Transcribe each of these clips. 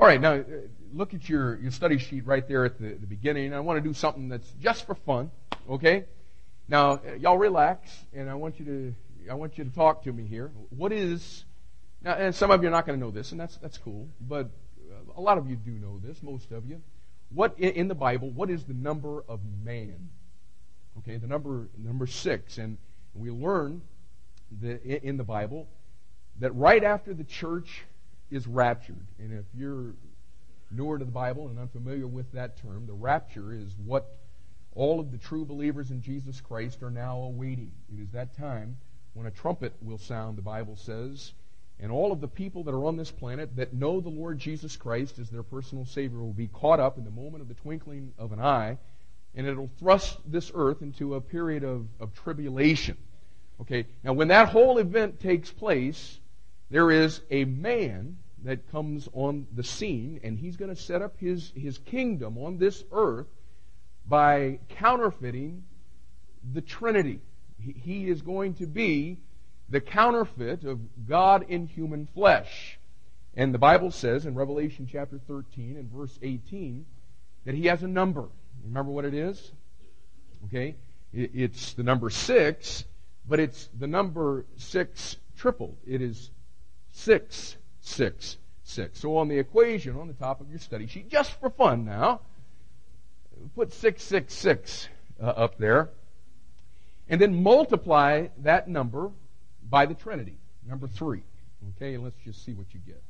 All right, now look at your, your study sheet right there at the, the beginning. I want to do something that's just for fun, okay? Now, y'all relax, and I want you to I want you to talk to me here. What is now? And some of you are not going to know this, and that's that's cool. But a lot of you do know this. Most of you. What in the Bible? What is the number of man? Okay, the number number six, and we learn that in the Bible that right after the church is raptured, and if you're newer to the Bible and unfamiliar with that term, the rapture is what all of the true believers in Jesus Christ are now awaiting. It is that time when a trumpet will sound, the Bible says, and all of the people that are on this planet that know the Lord Jesus Christ as their personal Savior will be caught up in the moment of the twinkling of an eye, and it'll thrust this earth into a period of, of tribulation. Okay, now when that whole event takes place, there is a man that comes on the scene, and he's going to set up his, his kingdom on this earth by counterfeiting the Trinity. He, he is going to be the counterfeit of God in human flesh. And the Bible says in Revelation chapter 13 and verse 18 that he has a number. Remember what it is? Okay? It's the number six, but it's the number six tripled. It is six six, six. So on the equation on the top of your study sheet, just for fun now, put 666 uh, up there. And then multiply that number by the Trinity, number three. Okay, and let's just see what you get.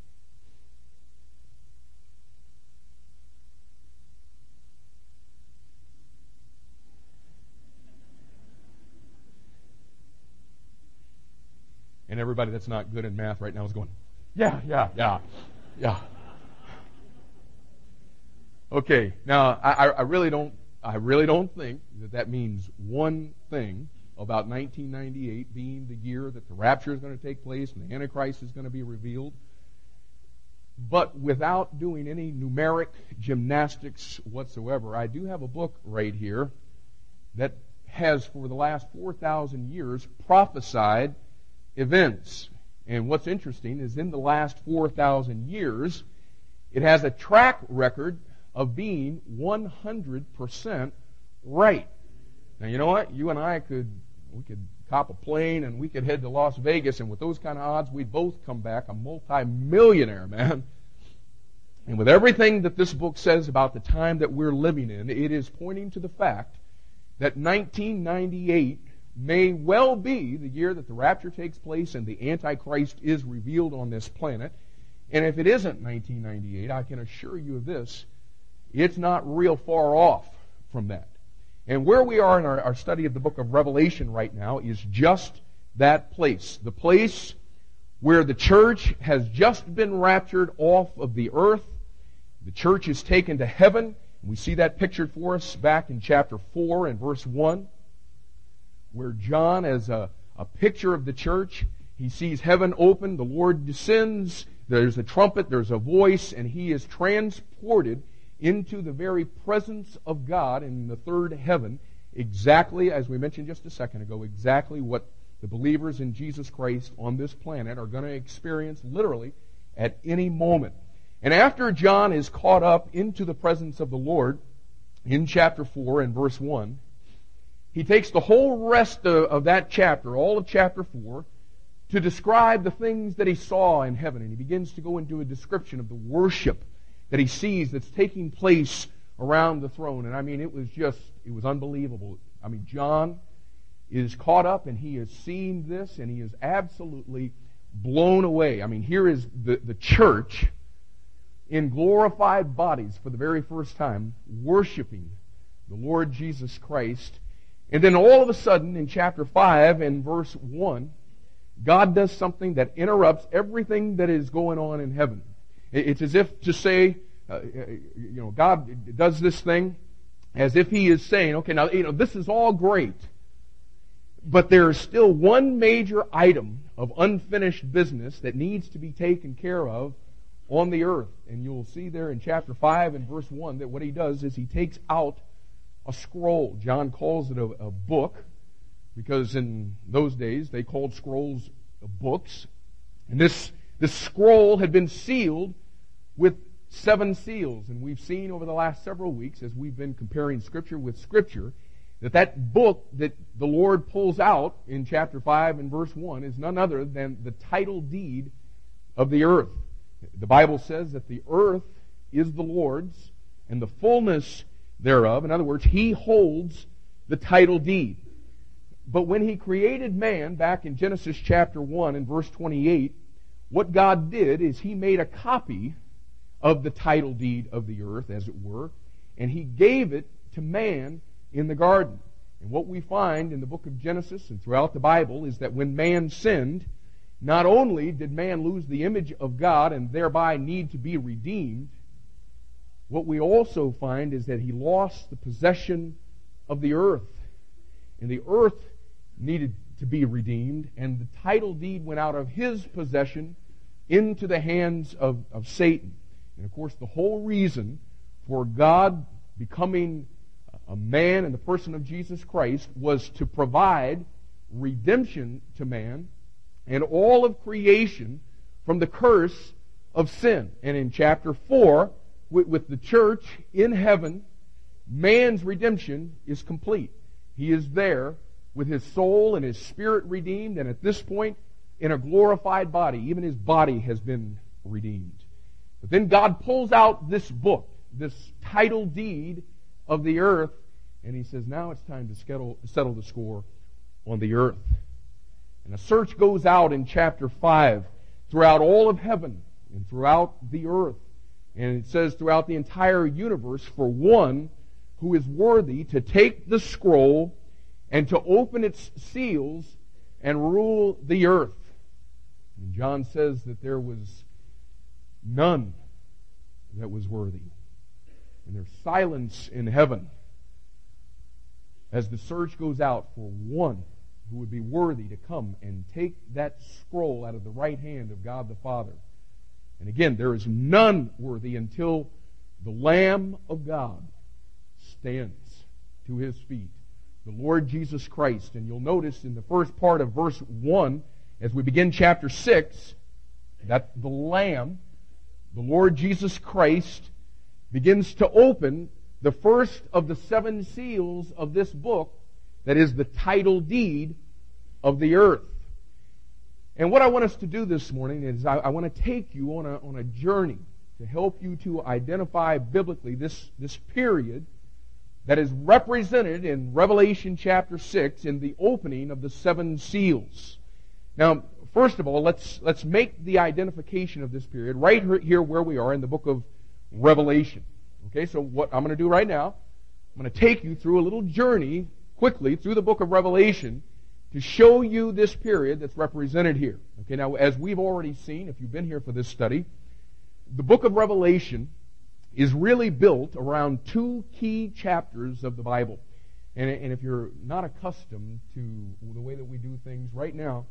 And everybody that's not good in math right now is going, yeah, yeah, yeah, yeah. Okay, now I, I really don't I really don't think that that means one thing about 1998 being the year that the rapture is going to take place and the Antichrist is going to be revealed. But without doing any numeric gymnastics whatsoever, I do have a book right here that has, for the last 4,000 years, prophesied events. And what's interesting is in the last 4,000 years, it has a track record of being 100% right. Now, you know what? You and I could, we could cop a plane and we could head to Las Vegas, and with those kind of odds, we'd both come back a multi-millionaire, man. And with everything that this book says about the time that we're living in, it is pointing to the fact that 1998 may well be the year that the rapture takes place and the Antichrist is revealed on this planet. And if it isn't 1998, I can assure you of this, it's not real far off from that. And where we are in our, our study of the book of Revelation right now is just that place. The place where the church has just been raptured off of the earth. The church is taken to heaven. We see that pictured for us back in chapter 4 and verse 1 where John, as a, a picture of the church, he sees heaven open, the Lord descends, there's a trumpet, there's a voice, and he is transported into the very presence of God in the third heaven, exactly as we mentioned just a second ago, exactly what the believers in Jesus Christ on this planet are going to experience literally at any moment. And after John is caught up into the presence of the Lord in chapter 4 and verse 1, he takes the whole rest of, of that chapter, all of chapter 4, to describe the things that he saw in heaven. And he begins to go into a description of the worship that he sees that's taking place around the throne. And I mean, it was just, it was unbelievable. I mean, John is caught up and he has seen this and he is absolutely blown away. I mean, here is the, the church in glorified bodies for the very first time worshiping the Lord Jesus Christ and then all of a sudden, in chapter 5 and verse 1, God does something that interrupts everything that is going on in heaven. It's as if to say, uh, uh, you know, God does this thing as if He is saying, okay, now, you know, this is all great, but there is still one major item of unfinished business that needs to be taken care of on the earth. And you'll see there in chapter 5 and verse 1 that what He does is He takes out a scroll. John calls it a, a book because in those days they called scrolls books. And this, this scroll had been sealed with seven seals. And we've seen over the last several weeks, as we've been comparing Scripture with Scripture, that that book that the Lord pulls out in chapter 5 and verse 1 is none other than the title deed of the earth. The Bible says that the earth is the Lord's and the fullness thereof. In other words, He holds the title deed. But when He created man back in Genesis chapter 1 and verse 28, what God did is He made a copy of the title deed of the earth, as it were, and He gave it to man in the garden. And what we find in the book of Genesis and throughout the Bible is that when man sinned, not only did man lose the image of God and thereby need to be redeemed, what we also find is that he lost the possession of the earth. And the earth needed to be redeemed, and the title deed went out of his possession into the hands of, of Satan. And of course, the whole reason for God becoming a man in the person of Jesus Christ was to provide redemption to man and all of creation from the curse of sin. And in chapter 4, with, with the church in heaven, man's redemption is complete. He is there with his soul and his spirit redeemed, and at this point, in a glorified body. Even his body has been redeemed. But then God pulls out this book, this title deed of the earth, and he says, now it's time to settle, settle the score on the earth. And a search goes out in chapter 5 throughout all of heaven and throughout the earth. And it says throughout the entire universe for one who is worthy to take the scroll and to open its seals and rule the earth. And John says that there was none that was worthy. And there's silence in heaven as the search goes out for one who would be worthy to come and take that scroll out of the right hand of God the Father. And again, there is none worthy until the Lamb of God stands to his feet, the Lord Jesus Christ. And you'll notice in the first part of verse 1, as we begin chapter 6, that the Lamb, the Lord Jesus Christ, begins to open the first of the seven seals of this book that is the title deed of the earth. And what I want us to do this morning is I, I want to take you on a, on a journey to help you to identify biblically this, this period that is represented in Revelation chapter 6 in the opening of the seven seals. Now, first of all, let's, let's make the identification of this period right here where we are in the book of Revelation. Okay, so what I'm going to do right now, I'm going to take you through a little journey quickly through the book of Revelation to show you this period that's represented here. Okay, now as we've already seen, if you've been here for this study, the book of Revelation is really built around two key chapters of the Bible. And, and if you're not accustomed to the way that we do things right now,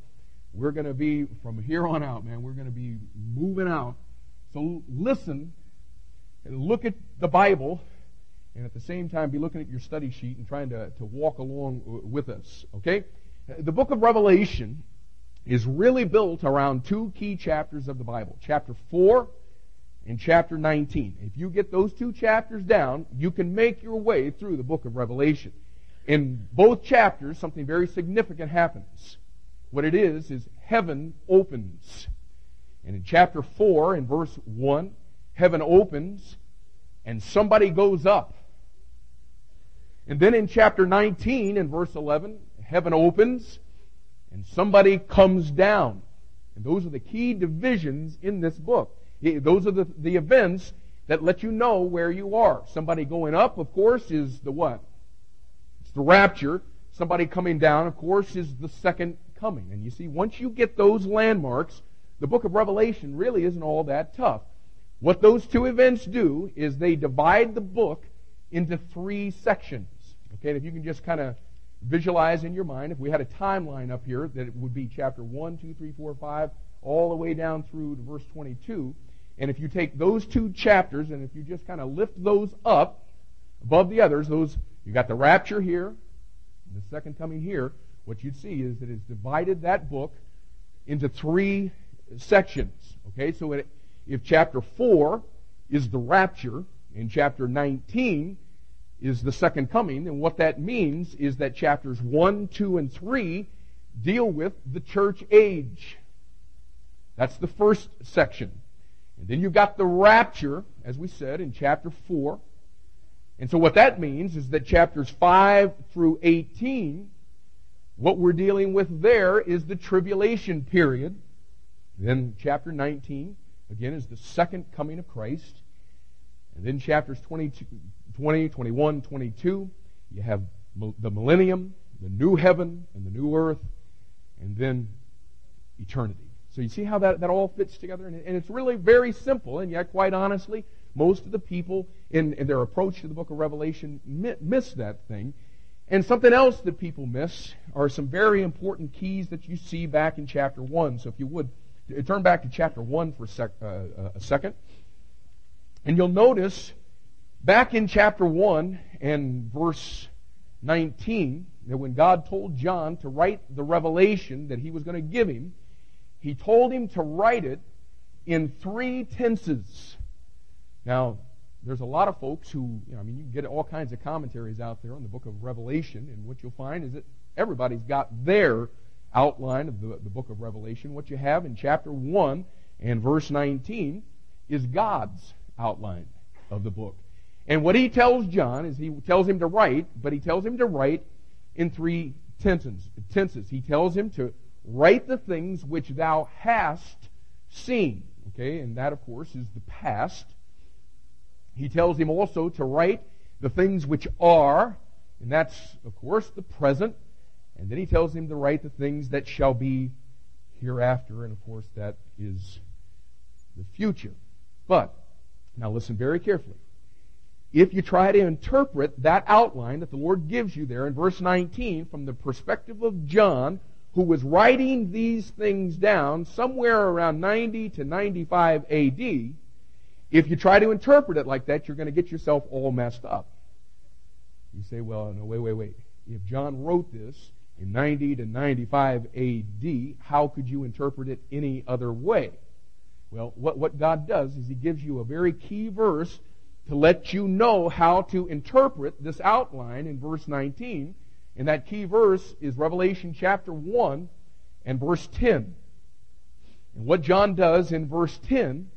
we're going to be, from here on out, man, we're going to be moving out. So listen and look at the Bible and at the same time be looking at your study sheet and trying to, to walk along with us. Okay? The book of Revelation is really built around two key chapters of the Bible. Chapter 4 and chapter 19. If you get those two chapters down, you can make your way through the book of Revelation. In both chapters, something very significant happens. What it is, is heaven opens. And in chapter 4, in verse 1, heaven opens and somebody goes up. And then in chapter 19, in verse 11, heaven opens and somebody comes down. And those are the key divisions in this book. Those are the, the events that let you know where you are. Somebody going up, of course, is the what? It's the rapture. Somebody coming down, of course, is the second coming. And you see, once you get those landmarks, the book of Revelation really isn't all that tough. What those two events do is they divide the book into three sections. Okay, and if you can just kind of visualize in your mind, if we had a timeline up here, that it would be chapter 1, 2, 3, 4, 5, all the way down through to verse 22. And if you take those two chapters and if you just kind of lift those up above the others, those you got the rapture here, the second coming here, what you'd see is that it's divided that book into three sections. Okay, so it, if chapter 4 is the rapture, and chapter 19 is the second coming. And what that means is that chapters 1, 2, and 3 deal with the church age. That's the first section. And then you've got the rapture, as we said, in chapter 4. And so what that means is that chapters 5 through 18, what we're dealing with there is the tribulation period. Then chapter 19, again, is the second coming of Christ. And then chapters 22, 20, 21, 22, you have the millennium, the new heaven, and the new earth, and then eternity. So you see how that, that all fits together? And, and it's really very simple, and yet, quite honestly, most of the people in, in their approach to the book of Revelation miss that thing. And something else that people miss are some very important keys that you see back in chapter 1. So if you would, turn back to chapter 1 for a, sec, uh, uh a second. And you'll notice back in chapter 1 and verse 19 that when God told John to write the revelation that he was going to give him, he told him to write it in three tenses. Now, there's a lot of folks who, you know, I mean, you get all kinds of commentaries out there on the book of Revelation, and what you'll find is that everybody's got their outline of the, the book of Revelation. What you have in chapter 1 and verse 19 is God's outline of the book. And what he tells John is he tells him to write, but he tells him to write in three tenses. He tells him to write the things which thou hast seen. Okay, and that, of course, is the past. He tells him also to write the things which are, and that's, of course, the present. And then he tells him to write the things that shall be hereafter, and of course, that is the future. But, now listen very carefully. If you try to interpret that outline that the Lord gives you there in verse 19 from the perspective of John, who was writing these things down somewhere around 90 to 95 AD, if you try to interpret it like that, you're going to get yourself all messed up. You say, well, no, wait, wait, wait. If John wrote this in 90 to 95 AD, how could you interpret it any other way? Well, what, what God does is He gives you a very key verse to let you know how to interpret this outline in verse 19 and that key verse is Revelation chapter 1 and verse 10. And what John does in verse 10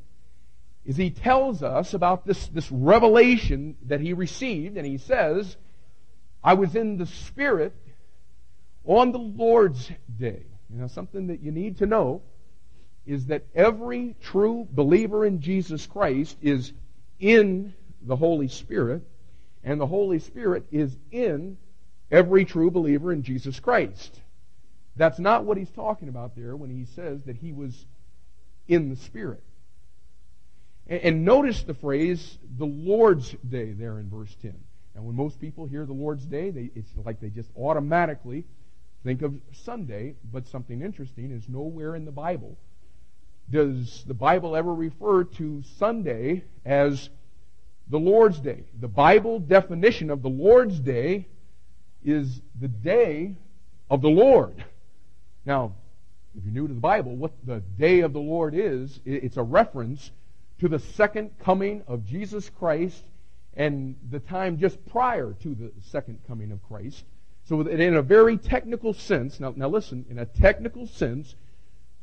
is he tells us about this, this revelation that he received, and he says, I was in the Spirit on the Lord's day. You know, something that you need to know is that every true believer in Jesus Christ is in the Holy Spirit, and the Holy Spirit is in every true believer in Jesus Christ. That's not what he's talking about there when he says that he was in the Spirit. And, and notice the phrase, the Lord's day, there in verse 10. And when most people hear the Lord's day, they, it's like they just automatically think of Sunday, but something interesting is nowhere in the Bible does the Bible ever refer to Sunday as the Lord's Day. The Bible definition of the Lord's Day is the day of the Lord. Now, if you're new to the Bible, what the day of the Lord is, it's a reference to the second coming of Jesus Christ and the time just prior to the second coming of Christ. So in a very technical sense, now, now listen, in a technical sense,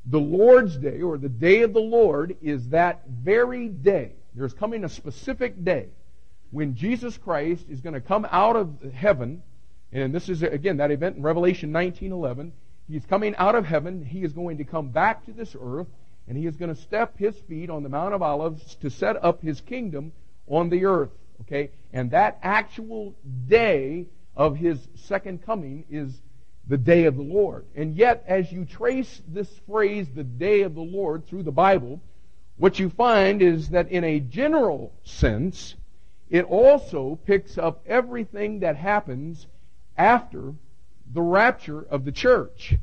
the Lord's day or the day of the Lord is that very day. There's coming a specific day when Jesus Christ is going to come out of heaven and this is, again, that event in Revelation 19.11. He's coming out of heaven. He is going to come back to this earth, and he is going to step his feet on the Mount of Olives to set up his kingdom on the earth. Okay? And that actual day of his second coming is the day of the Lord. And yet, as you trace this phrase, the day of the Lord, through the Bible, what you find is that in a general sense, it also picks up everything that happens after the rapture of the church.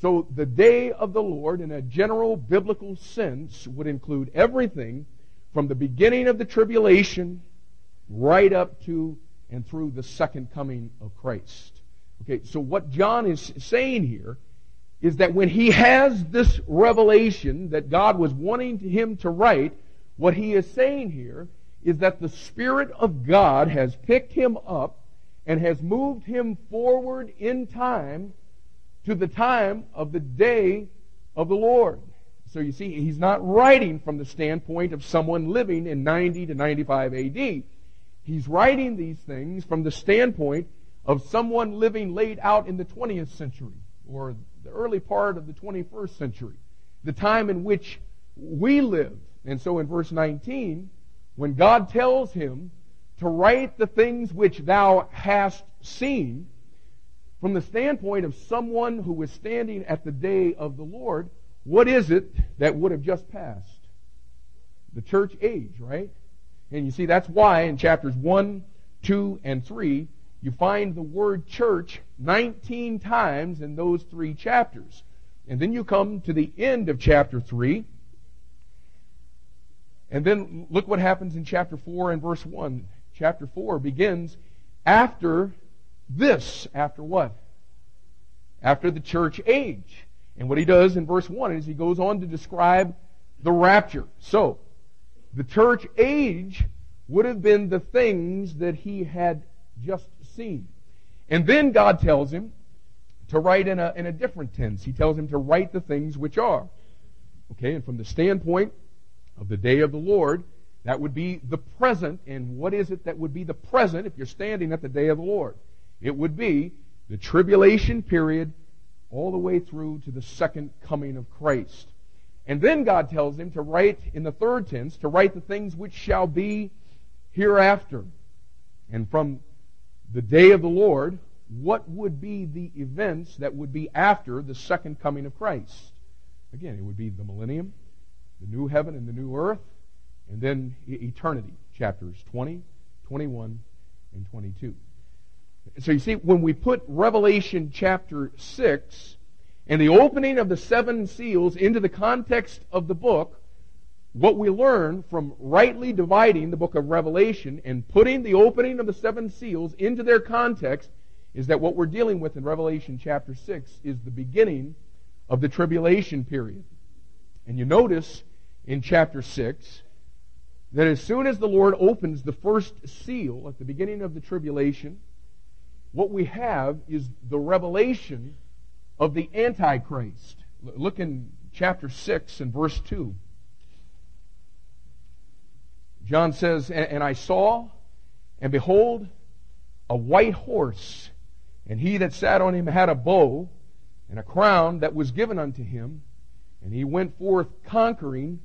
So the day of the Lord, in a general biblical sense, would include everything from the beginning of the tribulation right up to and through the second coming of Christ. Okay, so what John is saying here is that when he has this revelation that God was wanting him to write, What he is saying here is that the Spirit of God has picked him up and has moved him forward in time to the time of the day of the Lord. So you see, he's not writing from the standpoint of someone living in 90 to 95 AD. He's writing these things from the standpoint of someone living laid out in the 20th century or the early part of the 21st century, the time in which we live. And so in verse 19, when God tells him to write the things which thou hast seen, from the standpoint of someone who was standing at the day of the Lord, what is it that would have just passed? The church age, right? And you see, that's why in chapters 1, 2, and 3, you find the word church 19 times in those three chapters. And then you come to the end of chapter 3. And then look what happens in chapter 4 and verse 1. Chapter 4 begins after this. After what? After the church age. And what he does in verse 1 is he goes on to describe the rapture. So, the church age would have been the things that he had just seen. And then God tells him to write in a, in a different tense. He tells him to write the things which are. Okay, and from the standpoint of the day of the Lord, that would be the present. And what is it that would be the present if you're standing at the day of the Lord? It would be the tribulation period all the way through to the second coming of Christ. And then God tells him to write in the third tense, to write the things which shall be hereafter. And from the day of the Lord, what would be the events that would be after the second coming of Christ? Again, it would be the millennium, the new heaven and the new earth, and then eternity, chapters 20, 21, and 22. So you see, when we put Revelation chapter 6 and the opening of the seven seals into the context of the book, what we learn from rightly dividing the book of Revelation and putting the opening of the seven seals into their context is that what we're dealing with in Revelation chapter 6 is the beginning of the tribulation period. And you notice in chapter 6 that as soon as the Lord opens the first seal at the beginning of the tribulation, what we have is the revelation of the Antichrist. Look in chapter 6 and verse 2. John says, And I saw, and behold, a white horse, and he that sat on him had a bow, and a crown that was given unto him, and he went forth conquering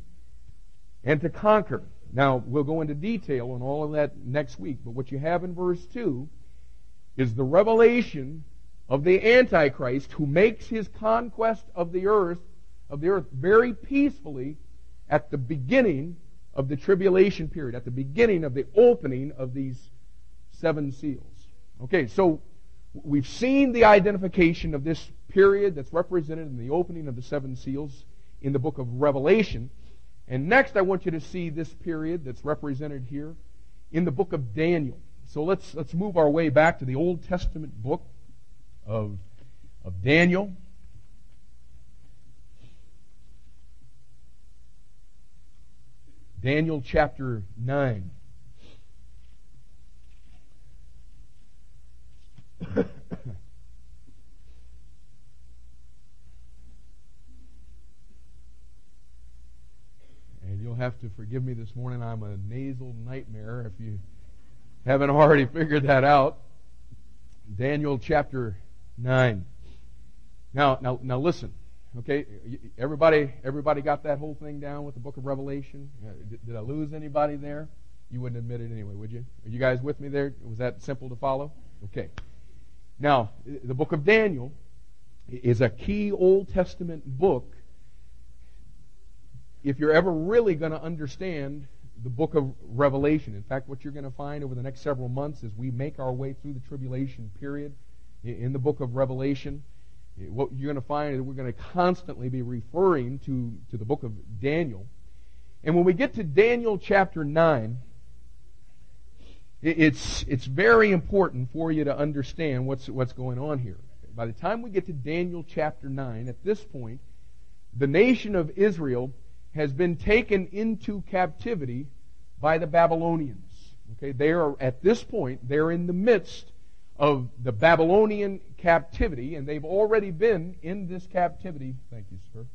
and to conquer. Now, we'll go into detail on all of that next week, but what you have in verse 2 is the revelation of the Antichrist who makes his conquest of the earth, of the earth very peacefully at the beginning of the tribulation period, at the beginning of the opening of these seven seals. Okay, so we've seen the identification of this period that's represented in the opening of the seven seals in the book of Revelation. And next I want you to see this period that's represented here in the book of Daniel. So let's, let's move our way back to the Old Testament book of, of Daniel. Daniel chapter 9. and you'll have to forgive me this morning. I'm a nasal nightmare if you haven't already figured that out. Daniel chapter 9. Now, now, now listen. Okay, everybody, everybody got that whole thing down with the book of Revelation? Uh, did, did I lose anybody there? You wouldn't admit it anyway, would you? Are you guys with me there? Was that simple to follow? Okay. Now, the book of Daniel is a key Old Testament book if you're ever really going to understand the book of Revelation. In fact, what you're going to find over the next several months as we make our way through the tribulation period in the book of Revelation, what you're going to find is we're going to constantly be referring to, to the book of Daniel. And when we get to Daniel chapter 9, it's, it's very important for you to understand what's, what's going on here. By the time we get to Daniel chapter 9, at this point, the nation of Israel has been taken into captivity by the Babylonians. Okay, they are at this point, they're in the midst of the Babylonian captivity, and they've already been in this captivity. Thank you, sir.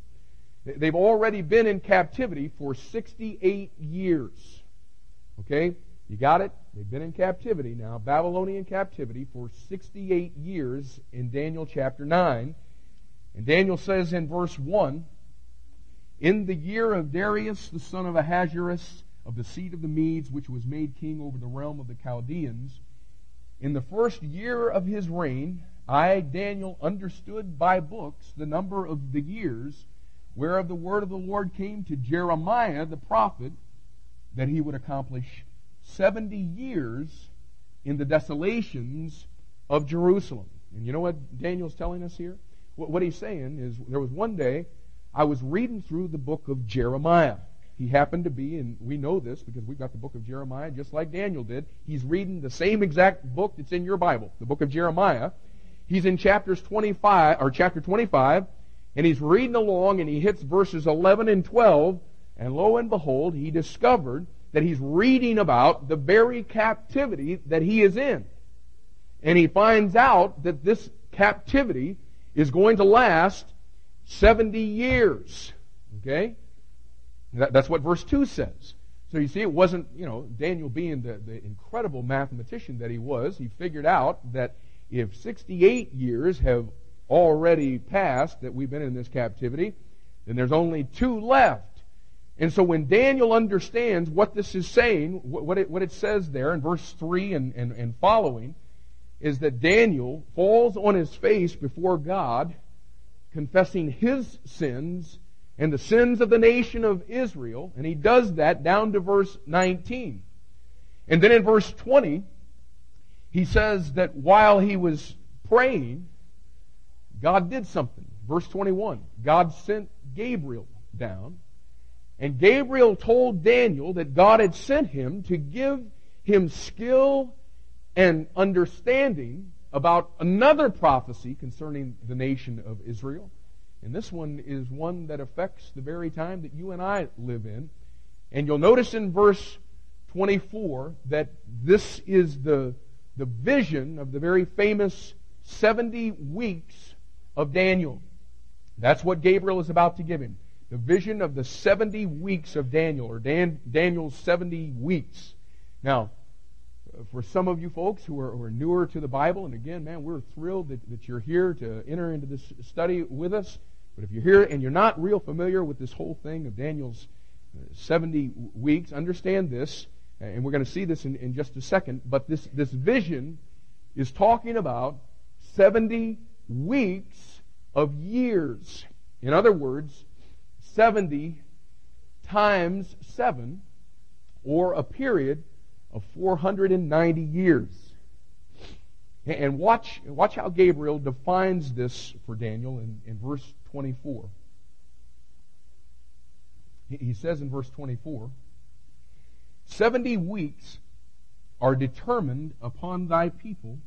They've already been in captivity for 68 years. Okay? You got it? They've been in captivity now, Babylonian captivity, for 68 years in Daniel chapter 9. And Daniel says in verse 1 In the year of Darius, the son of Ahasuerus, of the seed of the Medes, which was made king over the realm of the Chaldeans, in the first year of his reign, I, Daniel, understood by books the number of the years whereof the word of the Lord came to Jeremiah the prophet that he would accomplish 70 years in the desolations of Jerusalem. And you know what Daniel's telling us here? What he's saying is there was one day I was reading through the book of Jeremiah. He happened to be, and we know this because we've got the book of Jeremiah just like Daniel did. He's reading the same exact book that's in your Bible, the book of Jeremiah. He's in chapters 25, or chapter 25, and he's reading along and he hits verses 11 and 12, and lo and behold, he discovered that he's reading about the very captivity that he is in. And he finds out that this captivity is going to last 70 years. Okay? That, that's what verse 2 says. So you see, it wasn't, you know, Daniel being the, the incredible mathematician that he was, he figured out that if 68 years have already passed that we've been in this captivity, then there's only two left. And so when Daniel understands what this is saying, what it, what it says there in verse 3 and, and, and following, is that Daniel falls on his face before God, confessing his sins and the sins of the nation of Israel, and he does that down to verse 19. And then in verse 20, he says that while he was praying, God did something. Verse 21. God sent Gabriel down, and Gabriel told Daniel that God had sent him to give him skill and understanding about another prophecy concerning the nation of Israel. And this one is one that affects the very time that you and I live in. And you'll notice in verse 24 that this is the, the vision of the very famous 70 weeks of Daniel. That's what Gabriel is about to give him. The vision of the 70 weeks of Daniel, or Dan, Daniel's 70 weeks. Now, for some of you folks who are, who are, newer to the Bible, and again, man, we're thrilled that, that you're here to enter into this study with us. But if you're here and you're not real familiar with this whole thing of Daniel's uh, 70 weeks, understand this, and we're going to see this in, in just a second, but this, this vision is talking about 70 weeks of years. In other words, 70 times 7, or a period of 490 years. And watch, watch how Gabriel defines this for Daniel in, in verse 24. He says in verse 24, 70 weeks are determined upon thy people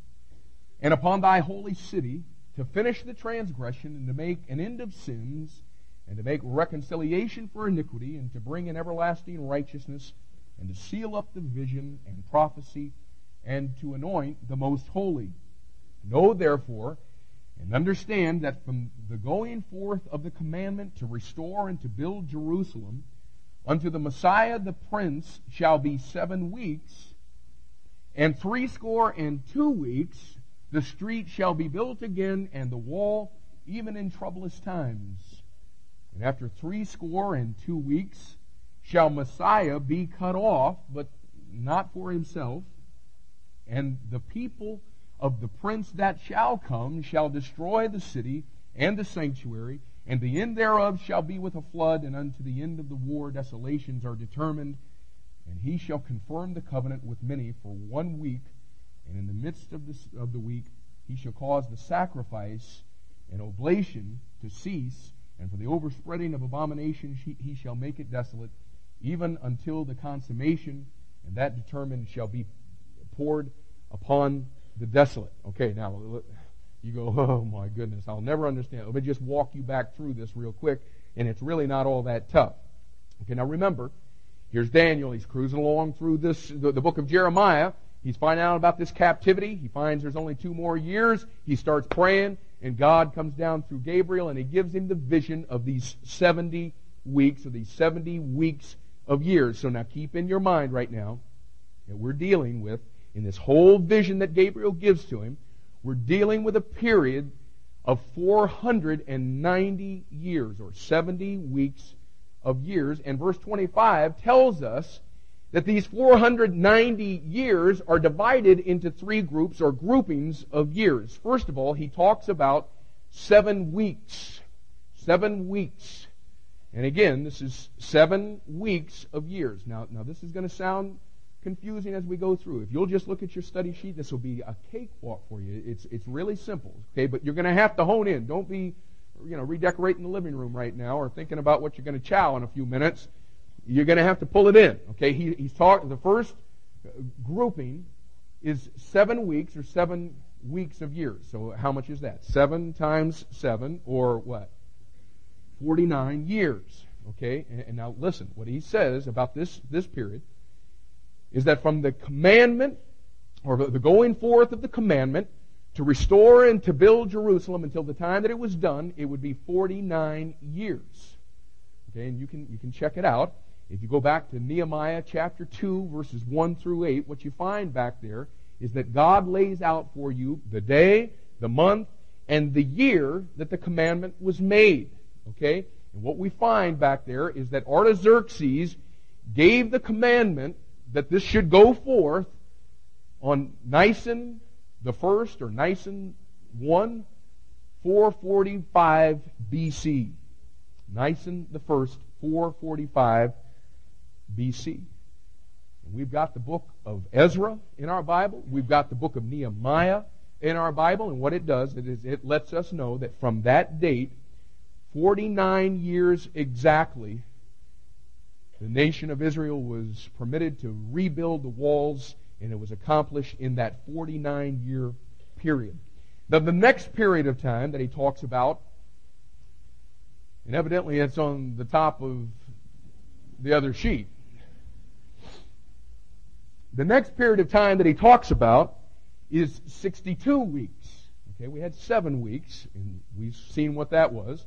and upon thy holy city to finish the transgression and to make an end of sins and to make reconciliation for iniquity and to bring in everlasting righteousness and to seal up the vision and prophecy and to anoint the most holy. Know therefore and understand that from the going forth of the commandment to restore and to build Jerusalem unto the Messiah the Prince shall be seven weeks, and threescore and two weeks, the street shall be built again, and the wall, even in troublous times. And after threescore and two weeks, shall Messiah be cut off, but not for himself. And the people of the prince that shall come shall destroy the city and the sanctuary, and the end thereof shall be with a flood, and unto the end of the war desolations are determined. And he shall confirm the covenant with many for one week and in the midst of, this, of the week he shall cause the sacrifice and oblation to cease, and for the overspreading of abominations he, he shall make it desolate, even until the consummation, and that determined shall be poured upon the desolate. Okay, now you go, oh my goodness, I'll never understand. Let me just walk you back through this real quick, and it's really not all that tough. Okay, now remember, here's Daniel. He's cruising along through this, the, the book of Jeremiah. He's finding out about this captivity. He finds there's only two more years. He starts praying, and God comes down through Gabriel, and he gives him the vision of these 70 weeks, or these 70 weeks of years. So now keep in your mind right now that we're dealing with, in this whole vision that Gabriel gives to him, we're dealing with a period of 490 years, or 70 weeks of years. And verse 25 tells us that these 490 years are divided into three groups or groupings of years. First of all, he talks about seven weeks. Seven weeks. And again, this is seven weeks of years. Now, now this is going to sound confusing as we go through. If you'll just look at your study sheet, this will be a cakewalk for you. It's, it's really simple. Okay, but you're going to have to hone in. Don't be, you know, redecorating the living room right now or thinking about what you're going to chow in a few minutes. You're going to have to pull it in. Okay, he, he's talking, the first uh, grouping is seven weeks or seven weeks of years. So how much is that? Seven times seven, or what? 49 years. Okay, and now listen, what he says about this, this period is that from the commandment, or the going forth of the commandment, to restore and to build Jerusalem until the time that it was done, it would be 49 years. Okay, and you can, you can check it out. If you go back to Nehemiah chapter 2, verses 1 through 8, what you find back there is that God lays out for you the day, the month, and the year that the commandment was made. Okay? And what we find back there is that Artaxerxes gave the commandment that this should go forth on Nisan the first, or Nisan 1, 445 BC. Nisan the first, 445 BC. We've got the book of Ezra in our Bible. We've got the book of Nehemiah in our Bible. And what it does is it lets us know that from that date, 49 years exactly, the nation of Israel was permitted to rebuild the walls, and it was accomplished in that 49 year period. Now, the next period of time that he talks about, and evidently it's on the top of the other sheet. The next period of time that he talks about is 62 weeks. Okay, we had seven weeks, and we've seen what that was.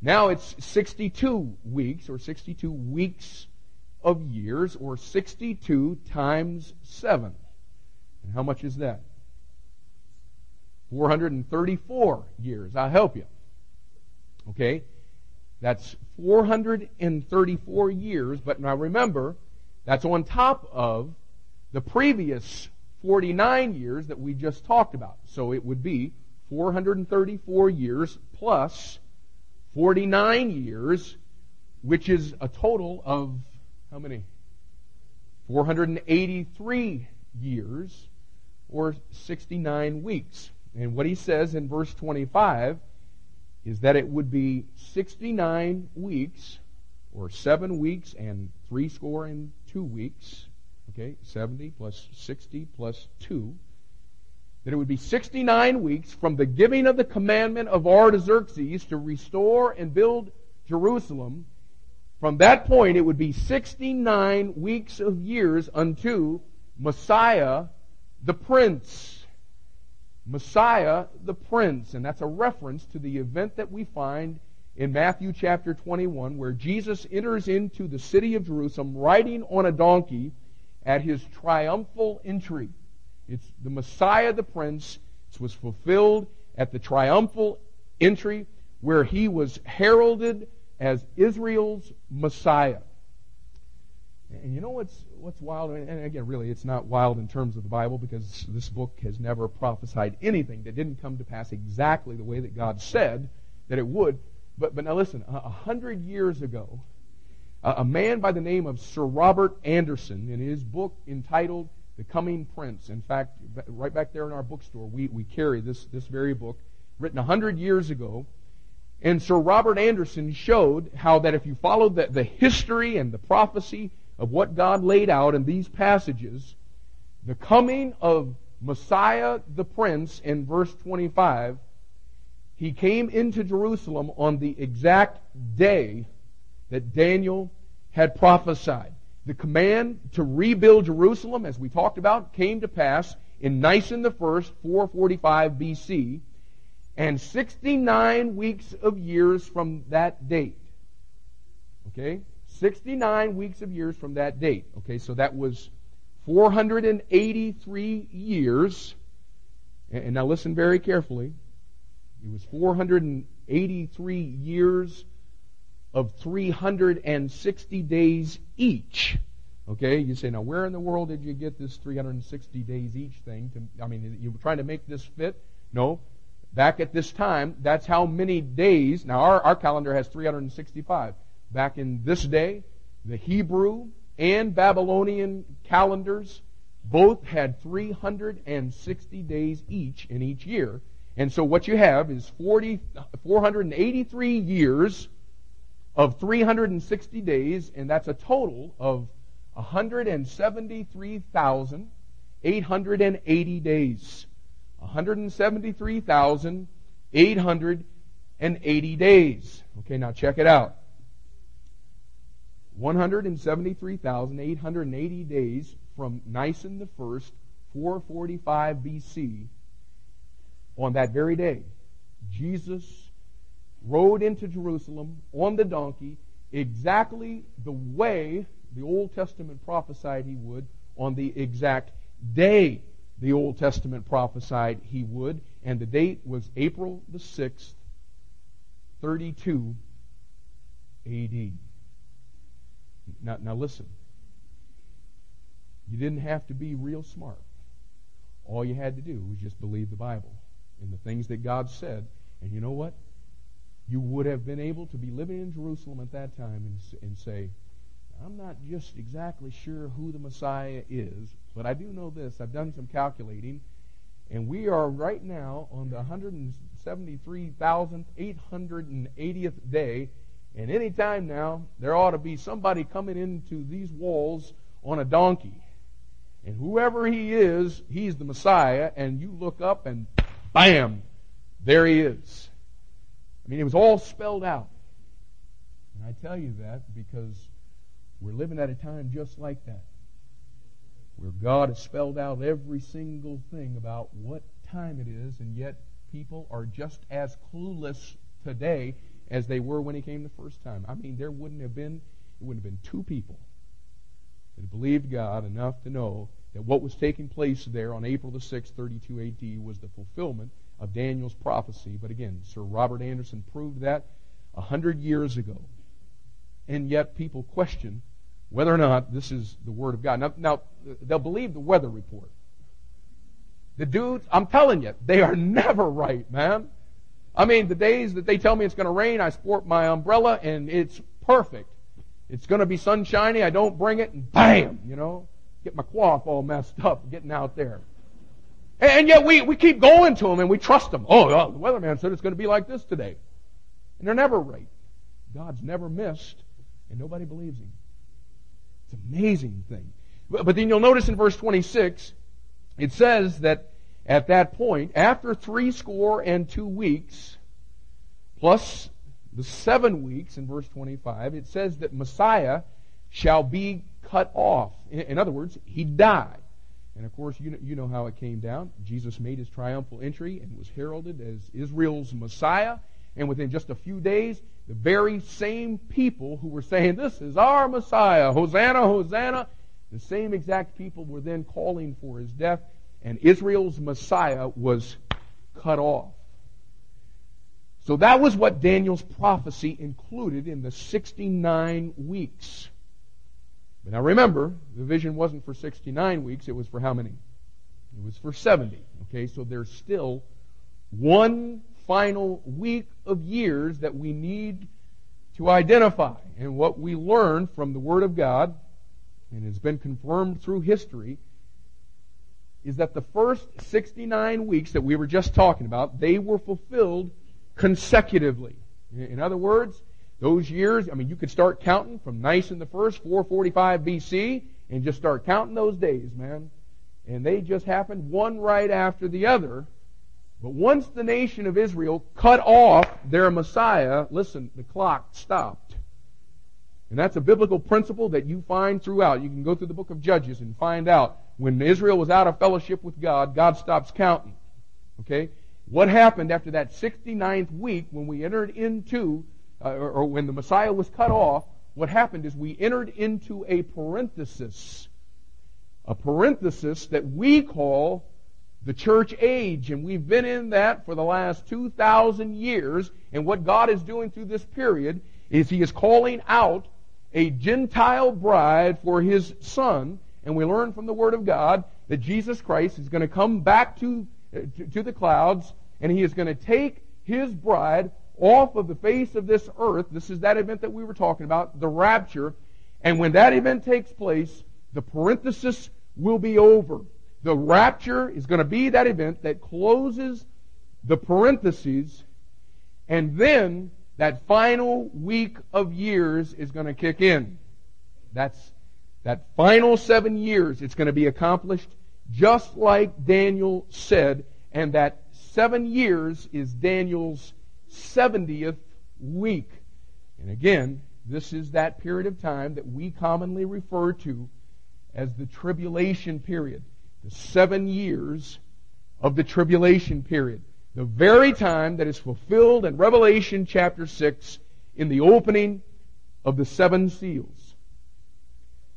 Now it's 62 weeks, or 62 weeks of years, or 62 times 7. And how much is that? 434 years. I'll help you. Okay? That's 434 years, but now remember, that's on top of the previous 49 years that we just talked about. So it would be 434 years plus 49 years, which is a total of how many? 483 years or 69 weeks. And what he says in verse 25 is that it would be 69 weeks or 7 weeks and 3 score and 2 weeks Okay, 70 plus 60 plus 2. That it would be 69 weeks from the giving of the commandment of Artaxerxes to restore and build Jerusalem. From that point, it would be 69 weeks of years unto Messiah the Prince. Messiah the Prince. And that's a reference to the event that we find in Matthew chapter 21 where Jesus enters into the city of Jerusalem riding on a donkey at his triumphal entry. It's the Messiah, the Prince. It was fulfilled at the triumphal entry where he was heralded as Israel's Messiah. And you know what's what's wild? And again, really, it's not wild in terms of the Bible because this book has never prophesied anything that didn't come to pass exactly the way that God said that it would. But but now listen, a hundred years ago, a man by the name of Sir Robert Anderson, in his book entitled The Coming Prince, in fact, right back there in our bookstore, we, we carry this, this very book, written 100 years ago. And Sir Robert Anderson showed how that if you follow the, the history and the prophecy of what God laid out in these passages, the coming of Messiah the Prince in verse 25, he came into Jerusalem on the exact day that Daniel had prophesied. The command to rebuild Jerusalem, as we talked about, came to pass in Nisan the first, 445 BC, and 69 weeks of years from that date. Okay? 69 weeks of years from that date. Okay, so that was 483 years. And now listen very carefully. It was 483 years of 360 days each. Okay, you say, now where in the world did you get this 360 days each thing? To, I mean, you were trying to make this fit? No. Back at this time, that's how many days. Now, our, our calendar has 365. Back in this day, the Hebrew and Babylonian calendars both had 360 days each in each year. And so what you have is 40, 483 years of 360 days, and that's a total of 173,880 days. 173,880 days. Okay, now check it out. 173,880 days from Nisan the first, 445 BC. On that very day, Jesus rode into Jerusalem on the donkey exactly the way the Old Testament prophesied he would on the exact day the Old Testament prophesied he would, and the date was April the 6th, 32 AD. Now, now listen. You didn't have to be real smart. All you had to do was just believe the Bible and the things that God said. And you know what? You would have been able to be living in Jerusalem at that time and, and say, I'm not just exactly sure who the Messiah is, but I do know this. I've done some calculating, and we are right now on the 173,880th day, and any time now, there ought to be somebody coming into these walls on a donkey. And whoever he is, he's the Messiah, and you look up and bam, there he is. I mean, it was all spelled out. And I tell you that because we're living at a time just like that, where God has spelled out every single thing about what time it is, and yet people are just as clueless today as they were when He came the first time. I mean, there wouldn't have been it wouldn't have been two people that believed God enough to know that what was taking place there on April the 6th, 32 AD was the fulfillment of Daniel's prophecy. But again, Sir Robert Anderson proved that a hundred years ago. And yet people question whether or not this is the Word of God. Now, now, they'll believe the weather report. The dudes, I'm telling you, they are never right, man. I mean, the days that they tell me it's going to rain, I sport my umbrella and it's perfect. It's going to be sunshiny, I don't bring it, and bam, you know, get my cloth all messed up getting out there. And yet we, we keep going to them and we trust them. Oh, oh, the weatherman said it's going to be like this today. And they're never right. God's never missed, and nobody believes him. It's an amazing thing. But, but then you'll notice in verse 26, it says that at that point, after three score and two weeks, plus the seven weeks in verse 25, it says that Messiah shall be cut off. In, in other words, he died. And of course, you know, you know how it came down. Jesus made his triumphal entry and was heralded as Israel's Messiah. And within just a few days, the very same people who were saying, This is our Messiah, Hosanna, Hosanna, the same exact people were then calling for his death, and Israel's Messiah was cut off. So that was what Daniel's prophecy included in the 69 weeks. But now remember, the vision wasn't for 69 weeks, it was for how many? It was for 70. Okay, so there's still one final week of years that we need to identify. And what we learn from the Word of God, and has been confirmed through history, is that the first 69 weeks that we were just talking about, they were fulfilled consecutively. In other words, those years, I mean, you could start counting from Nisan the first, 445 BC, and just start counting those days, man. And they just happened one right after the other but once the nation of Israel cut off their Messiah, listen, the clock stopped. And that's a biblical principle that you find throughout. You can go through the book of Judges and find out when Israel was out of fellowship with God, God stops counting. Okay? What happened after that 69th week when we entered into, uh, or, when the Messiah was cut off, what happened is we entered into a parenthesis. A parenthesis that we call the church age. And we've been in that for the last 2,000 years. And what God is doing through this period is He is calling out a Gentile bride for His Son. And we learn from the Word of God that Jesus Christ is going to come back to, to, to the clouds and He is going to take His bride off of the face of this earth. This is that event that we were talking about, the rapture. And when that event takes place, the parenthesis will be over. The rapture is going to be that event that closes the parentheses, and then that final week of years is going to kick in. That's that final seven years. It's going to be accomplished just like Daniel said, and that seven years is Daniel's 70th week. And again, this is that period of time that we commonly refer to as the tribulation period. The seven years of the tribulation period. The very time that is fulfilled in Revelation chapter 6 in the opening of the seven seals.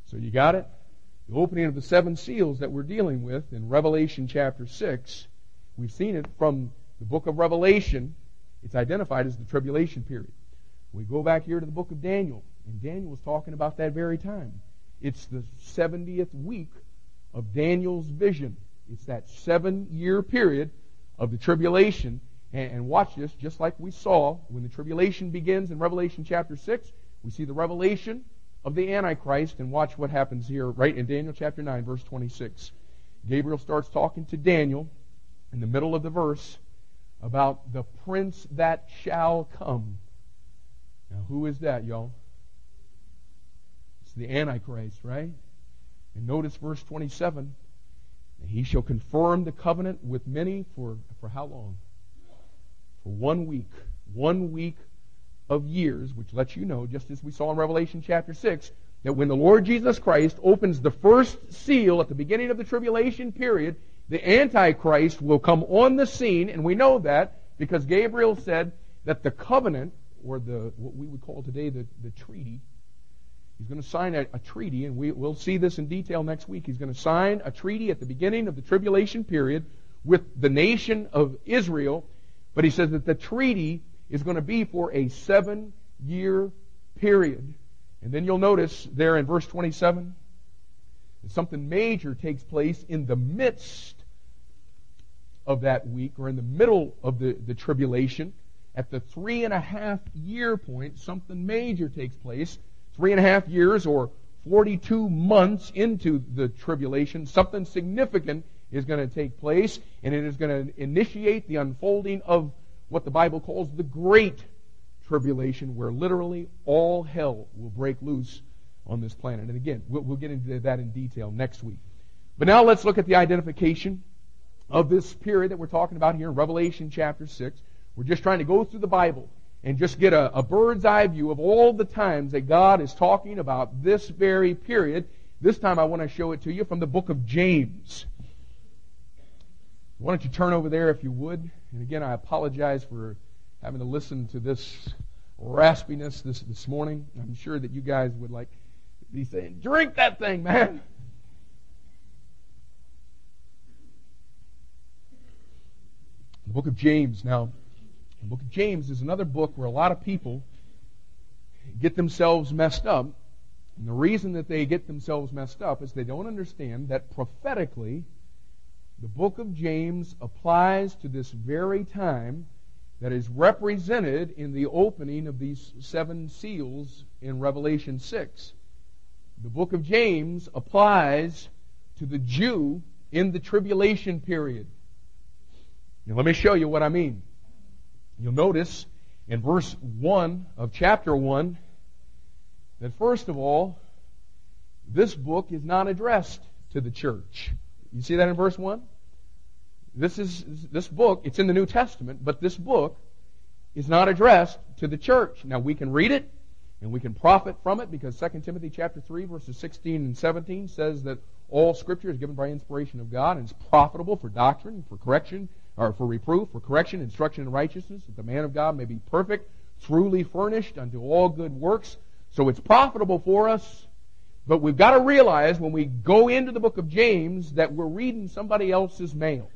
So you got it? The opening of the seven seals that we're dealing with in Revelation chapter 6. We've seen it from the book of Revelation it's identified as the tribulation period. We go back here to the book of Daniel, and Daniel was talking about that very time. It's the 70th week of Daniel's vision. It's that seven year period of the tribulation. And, and, watch this, just like we saw when the tribulation begins in Revelation chapter 6, we see the revelation of the Antichrist, and watch what happens here right in Daniel chapter 9, verse 26. Gabriel starts talking to Daniel in the middle of the verse, about the prince that shall come. Now, who is that, y'all? It's the Antichrist, right? And notice verse 27. He shall confirm the covenant with many for, for how long? For one week. One week of years, which lets you know, just as we saw in Revelation chapter 6, that when the Lord Jesus Christ opens the first seal at the beginning of the tribulation period, the Antichrist will come on the scene, and we know that because Gabriel said that the covenant, or the what we would call today the, the treaty, he's going to sign a, a treaty, and we, we'll see this in detail next week. He's going to sign a treaty at the beginning of the tribulation period with the nation of Israel, but he says that the treaty is going to be for a seven year period. And then you'll notice there in verse 27 that something major takes place in the midst of that week or in the middle of the, the tribulation, at the three and a half year point, something major takes place. Three and a half years or 42 months into the tribulation, something significant is going to take place, and it is going to initiate the unfolding of what the Bible calls the Great Tribulation, where literally all hell will break loose on this planet. And again, we'll, we'll get into that in detail next week. But now let's look at the identification of this period that we're talking about here in Revelation chapter 6. We're just trying to go through the Bible and just get a, a, bird's eye view of all the times that God is talking about this very period. This time I want to show it to you from the book of James. Why don't you turn over there if you would? And again, I apologize for having to listen to this raspiness this, this morning. I'm sure that you guys would like be saying, drink that thing, man. The book of James. Now, the book of James is another book where a lot of people get themselves messed up. And the reason that they get themselves messed up is they don't understand that prophetically, the book of James applies to this very time that is represented in the opening of these seven seals in Revelation 6. The book of James applies to the Jew in the tribulation period. Let me show you what I mean. You'll notice in verse 1 of chapter 1 that first of all, this book is not addressed to the church. You see that in verse 1? This is this book, it's in the New Testament, but this book is not addressed to the church. Now we can read it and we can profit from it because 2 Timothy chapter 3 verses 16 and 17 says that all scripture is given by inspiration of God and is profitable for doctrine, for correction, or for reproof, for correction, instruction in righteousness, that the man of God may be perfect, truly furnished unto all good works. So it's profitable for us, but we've got to realize when we go into the book of James that we're reading somebody else's mail.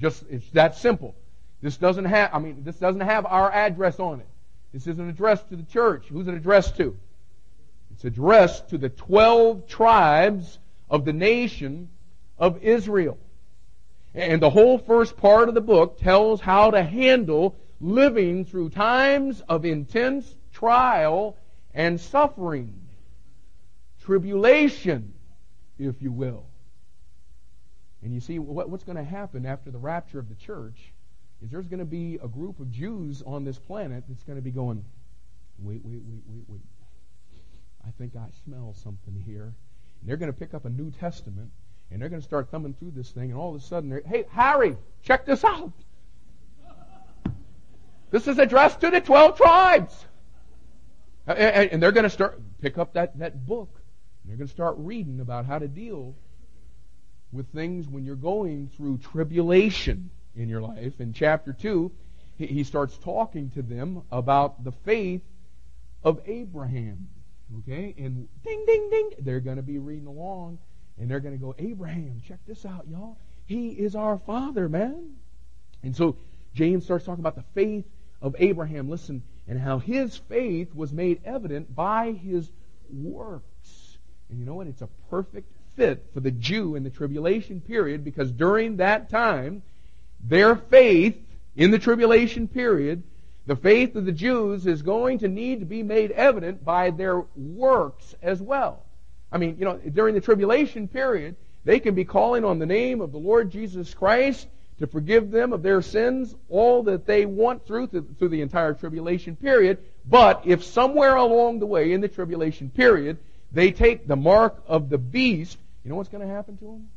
Just, it's that simple. This doesn't have, I mean, this doesn't have our address on it. This isn't addressed to the church. Who's it addressed to? It's addressed to the 12 tribes of the nation of Israel. And the whole first part of the book tells how to handle living through times of intense trial and suffering. Tribulation, if you will. And you see, what's going to happen after the rapture of the church is there's going to be a group of Jews on this planet that's going to be going, wait, wait, wait, wait, wait. I think I smell something here. And they're going to pick up a New Testament and they're going to start thumbing through this thing, and all of a sudden, they're, hey, Harry, check this out. This is addressed to the 12 tribes. And they're going to start, pick up that, that book, and they're going to start reading about how to deal with things when you're going through tribulation in your life. In chapter 2, he starts talking to them about the faith of Abraham. Okay? And ding, ding, ding, they're going to be reading along and they're going to go, Abraham, check this out, y'all. He is our father, man. And so James starts talking about the faith of Abraham. Listen, and how his faith was made evident by his works. And you know what? It's a perfect fit for the Jew in the tribulation period because during that time, their faith in the tribulation period, the faith of the Jews is going to need to be made evident by their works as well. I mean, you know, during the tribulation period, they can be calling on the name of the Lord Jesus Christ to forgive them of their sins, all that they want through, through the entire tribulation period. But if somewhere along the way in the tribulation period, they take the mark of the beast, you know what's going to happen to them?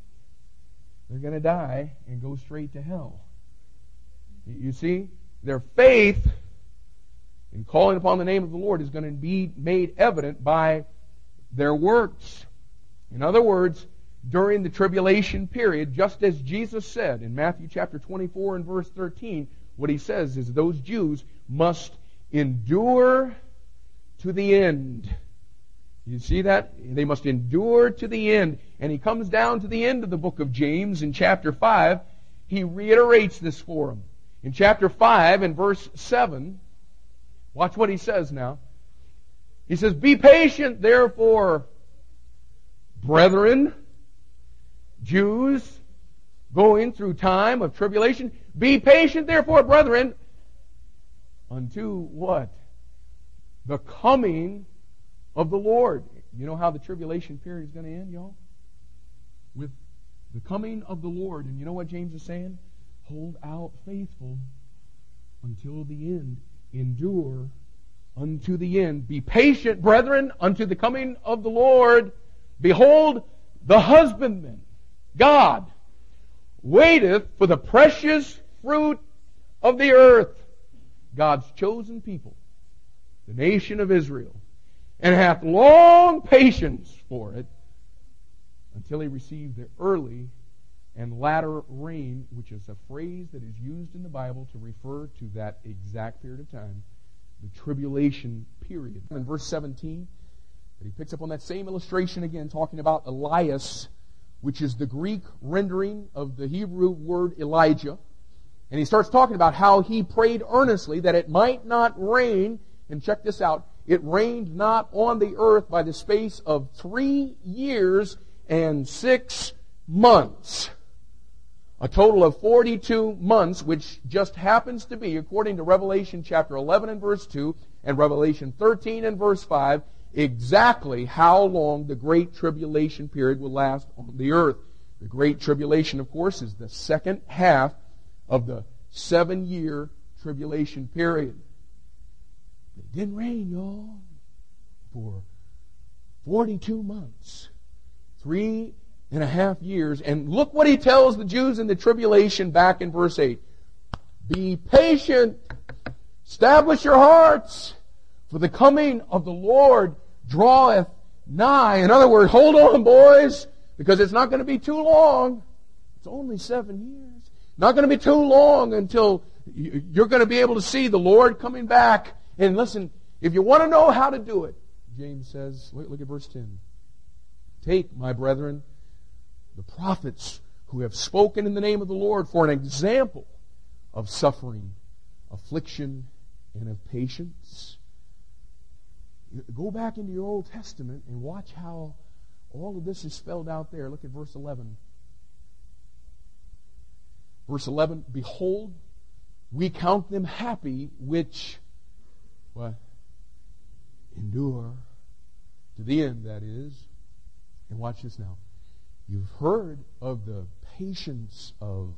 They're going to die and go straight to hell. You see, their faith in calling upon the name of the Lord is going to be made evident by their works. In other words, during the tribulation period, just as Jesus said in Matthew chapter 24 and verse 13, what he says is those Jews must endure to the end. You see that? They must endure to the end. And he comes down to the end of the book of James in chapter 5. He reiterates this for them. In chapter 5 and verse 7, watch what he says now. He says, Be patient, therefore, brethren, Jews, going through time of tribulation. Be patient, therefore, brethren, unto what? The coming of the Lord. You know how the tribulation period is going to end, y'all? With the coming of the Lord. And you know what James is saying? Hold out faithful until the end. Endure unto the end. Be patient, brethren, unto the coming of the Lord. Behold, the husbandman, God, waiteth for the precious fruit of the earth, God's chosen people, the nation of Israel, and hath long patience for it until he received the early and latter rain, which is a phrase that is used in the Bible to refer to that exact period of time the tribulation period. In verse 17, but he picks up on that same illustration again, talking about Elias, which is the Greek rendering of the Hebrew word Elijah. And he starts talking about how he prayed earnestly that it might not rain. And check this out. It rained not on the earth by the space of three years and six months a total of 42 months, which just happens to be, according to Revelation chapter 11 and verse 2 and Revelation 13 and verse 5, exactly how long the Great Tribulation period will last on the earth. The Great Tribulation, of course, is the second half of the seven year tribulation period. It didn't rain, y'all, for 42 months. Three and a half years. And look what he tells the Jews in the tribulation back in verse 8. Be patient. Establish your hearts. For the coming of the Lord draweth nigh. In other words, hold on, boys, because it's not going to be too long. It's only seven years. Not going to be too long until you're going to be able to see the Lord coming back. And listen, if you want to know how to do it, James says, look, look at verse 10. Take, my brethren, the prophets who have spoken in the name of the Lord for an example of suffering, affliction, and of patience. Go back into your Old Testament and watch how all of this is spelled out there. Look at verse 11. Verse 11 Behold, we count them happy which what? endure to the end, that is. And watch this now. You've heard of the patience of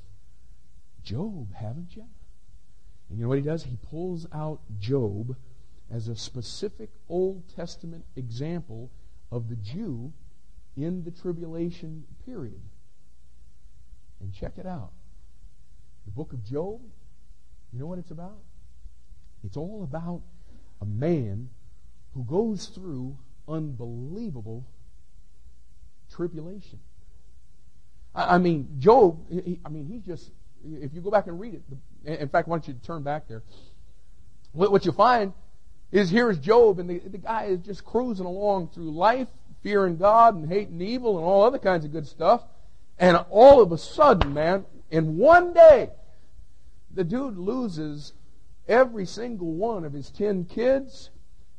Job, haven't you? And you know what he does? He pulls out Job as a specific Old Testament example of the Jew in the tribulation period. And check it out. The book of Job, you know what it's about? It's all about a man who goes through unbelievable tribulation. I, mean, Job, I mean, he just, if you go back and read it, in fact, why don't you turn back there? What, you find is here is Job, and the, the guy is just cruising along through life, fearing God and hating evil and all other kinds of good stuff. And all of a sudden, man, in one day, the dude loses every single one of his ten kids.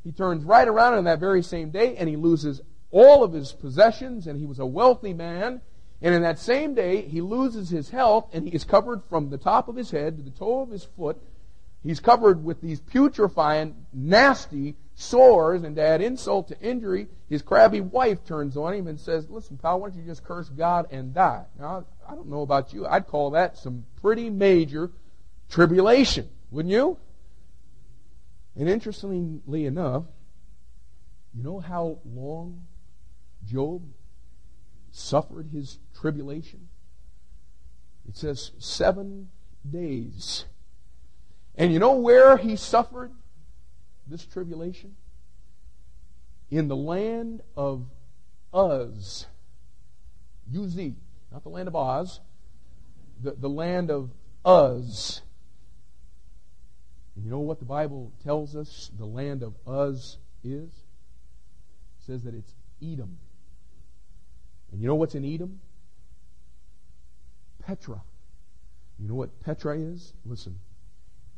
He turns right around on that very same day and he loses all of his possessions and he was a wealthy man. And in that same day, he loses his health and he is covered from the top of his head to the toe of his foot. He's covered with these putrefying, nasty sores, and to add insult to injury, his crabby wife turns on him and says, Listen, pal, why don't you just curse God and die? Now, I don't know about you. I'd call that some pretty major tribulation, wouldn't you? And interestingly enough, you know how long Job suffered his tribulation? It says seven days. And you know where he suffered this tribulation? In the land of Uz. U-Z. Not the land of Oz. The, the land of Uz. And you know what the Bible tells us the land of Uz is? It says that it's Edom. And you know what's in Edom? Petra. You know what Petra is? Listen.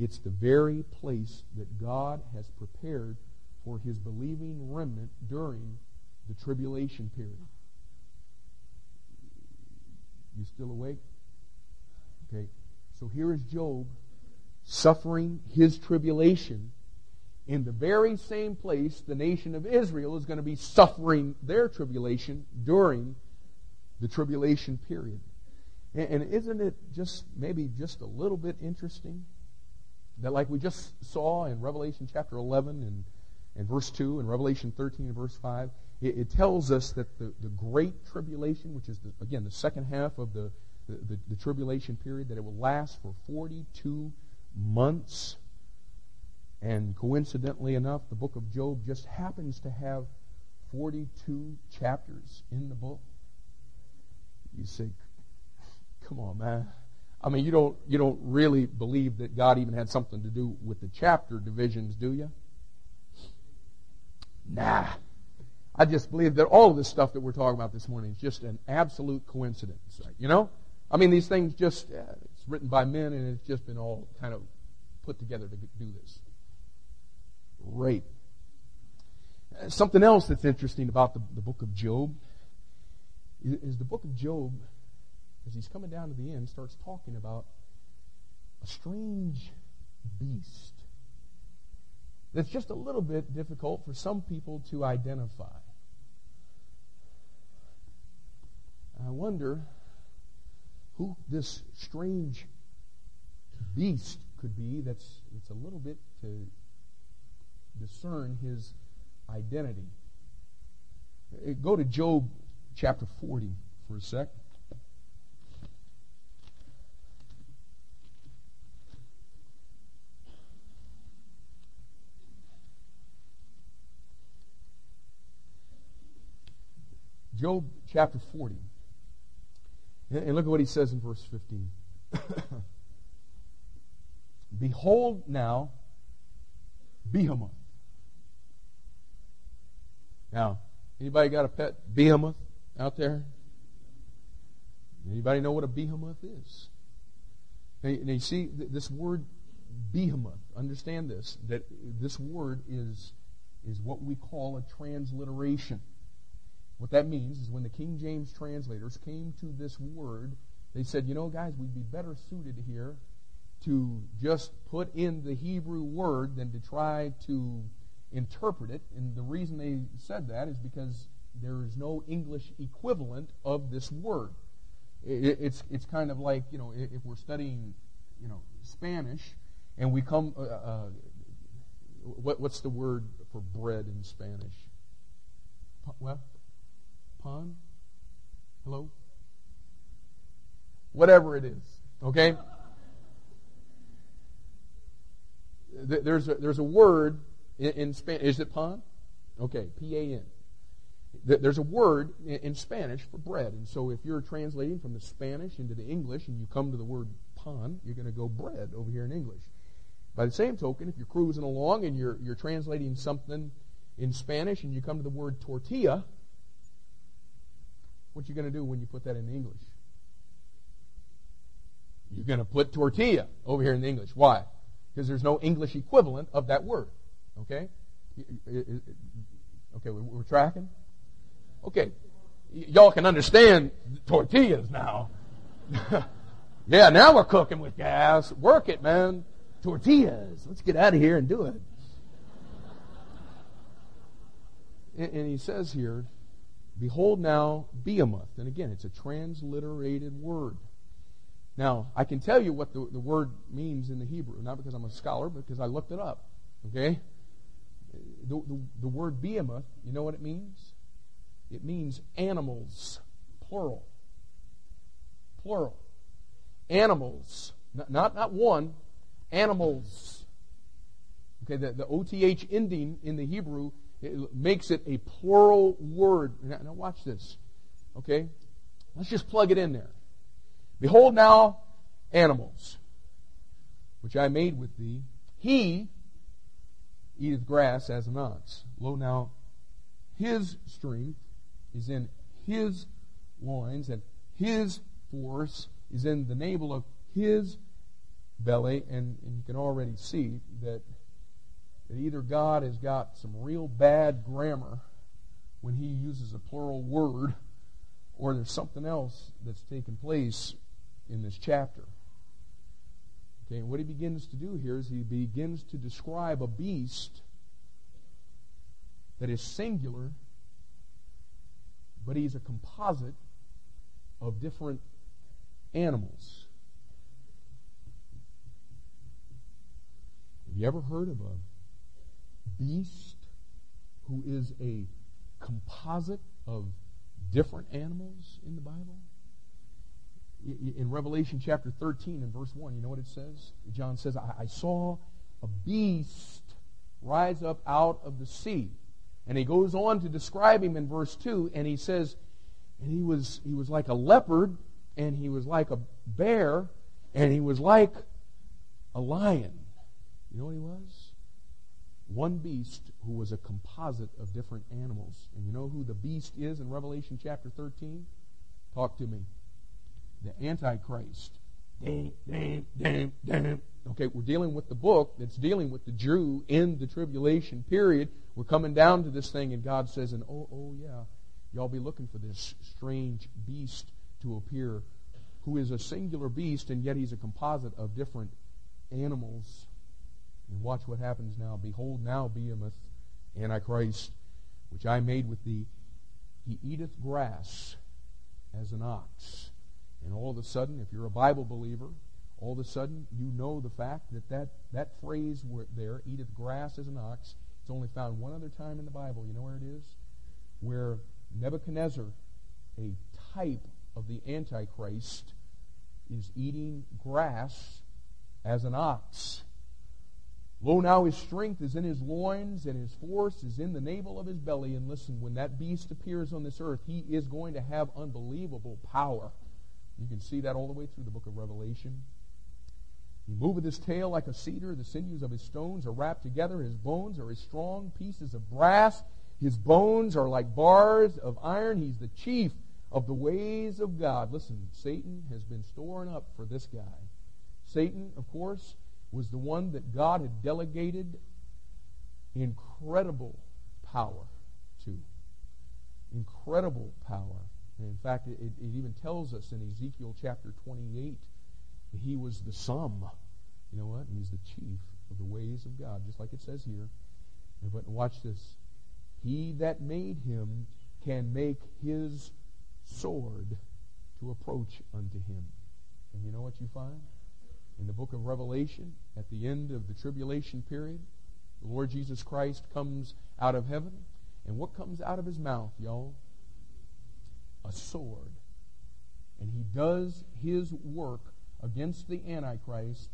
It's the very place that God has prepared for his believing remnant during the tribulation period. You still awake? Okay. So here is Job suffering his tribulation in the very same place the nation of Israel is going to be suffering their tribulation during the tribulation period. And, isn't it just maybe just a little bit interesting that, like we just saw in Revelation chapter 11 and, and verse 2 and Revelation 13 and verse 5, it, it tells us that the, the great tribulation, which is, the, again, the second half of the, the, the tribulation period, that it will last for 42 months. And coincidentally enough, the book of Job just happens to have 42 chapters in the book. You say, come on, man. I mean, you don't, you don't really believe that God even had something to do with the chapter divisions, do you? Nah. I just believe that all of this stuff that we're talking about this morning is just an absolute coincidence. You know? I mean, these things just, uh, it's written by men and it's just been all kind of put together to do this. Great. Uh, something else that's interesting about the, the book of Job is, the book of Job, as he's coming down to the end, starts talking about a strange beast that's just a little bit difficult for some people to identify. I wonder who this strange beast could be that's it's a little bit to discern his identity. Go to Job chapter 40 for a sec. Job chapter 40. And look at what he says in verse 15. Behold now Behemoth. Now, anybody got a pet? Behemoth? Out there? Anybody know what a behemoth is? Now, you see, this word behemoth, understand this, that this word is, is what we call a transliteration. What that means is when the King James translators came to this word, they said, you know, guys, we'd be better suited here to just put in the Hebrew word than to try to interpret it. And the reason they said that is because there is no English equivalent of this word. It's, it's kind of like, you know, if we're studying, you know, Spanish and we come, uh, uh, what, what's the word for bread in Spanish? Well, pan? Hello? Whatever it is, okay? There's a, there's a word in, in Spanish. Is it pan? Okay, P A N. There's a word in Spanish for bread. And so if you're translating from the Spanish into the English and you come to the word pan, you're going to go bread over here in English. By the same token, if you're cruising along and you're, you're translating something in Spanish and you come to the word tortilla, what you going to do when you put that in English? You're going to put tortilla over here in English. Why? Because there's no English equivalent of that word. Okay? Okay, we're tracking? Okay. Y'all can understand tortillas now. yeah, now we're cooking with gas. Work it, man. Tortillas. Let's get out of here and do it. And, he says here, Behold now Behemoth. And again, it's a transliterated word. Now, I can tell you what the, the word means in the Hebrew, not because I'm a scholar, but because I looked it up. Okay? The, the, the word behemoth, you know what it means? It means animals, plural. Plural. Animals. Not, not, not one, animals. Okay, the, the OTH ending in the Hebrew it makes it a plural word. Now, now watch this. Okay? Let's just plug it in there. Behold now animals, which I made with thee. He eateth grass as an ox. Lo now, his strength is in his loins, and his force is in the navel of his belly. And, and you can already see that, that either God has got some real bad grammar when he uses a plural word, or there's something else that's taken place in this chapter. Okay, and what he begins to do here is he begins to describe a beast that is singular, but he's a composite of different animals. Have you ever heard of a beast who is a composite of different animals in the Bible? in Revelation chapter 13 and verse 1, you know what it says? John says, I, I saw a beast rise up out of the sea. And he goes on to describe him in verse 2, and he says, and he was, he was like a leopard, and he was like a bear, and he was like a lion. You know what he was? One beast who was a composite of different animals. And you know who the beast is in Revelation chapter 13? Talk to me the Antichrist. Okay, we're dealing with the book that's dealing with the Jew in the tribulation period. We're coming down to this thing, and God says, and oh, oh yeah, y'all be looking for this strange beast to appear, who is a singular beast, and yet he's a composite of different animals. And watch what happens now. Behold, now Behemoth, Antichrist, which I made with thee, he eateth grass as an ox and all of a sudden, if you're a Bible believer, all of a sudden you know the fact that that, that phrase there, eateth grass as an ox, it's only found one other time in the Bible. You know where it is? Where Nebuchadnezzar, a type of the Antichrist, is eating grass as an ox. Lo, now his strength is in his loins, and his force is in the navel of his belly. And listen, when that beast appears on this earth, he is going to have unbelievable power. You can see that all the way through the book of Revelation. He moveth his tail like a cedar. The sinews of his stones are wrapped together. His bones are as strong pieces of brass. His bones are like bars of iron. He's the chief of the ways of God. Listen, Satan has been storing up for this guy. Satan, of course, was the one that God had delegated incredible power to. Incredible power. And in fact, it, it even tells us in Ezekiel chapter 28 that he was the sum. You know what? He's the chief of the ways of God, just like it says here. But watch this. He that made him can make his sword to approach unto him. And you know what you find? In the book of Revelation, at the end of the tribulation period, the Lord Jesus Christ comes out of heaven. And what comes out of his mouth, y'all? A sword. And he does his work against the Antichrist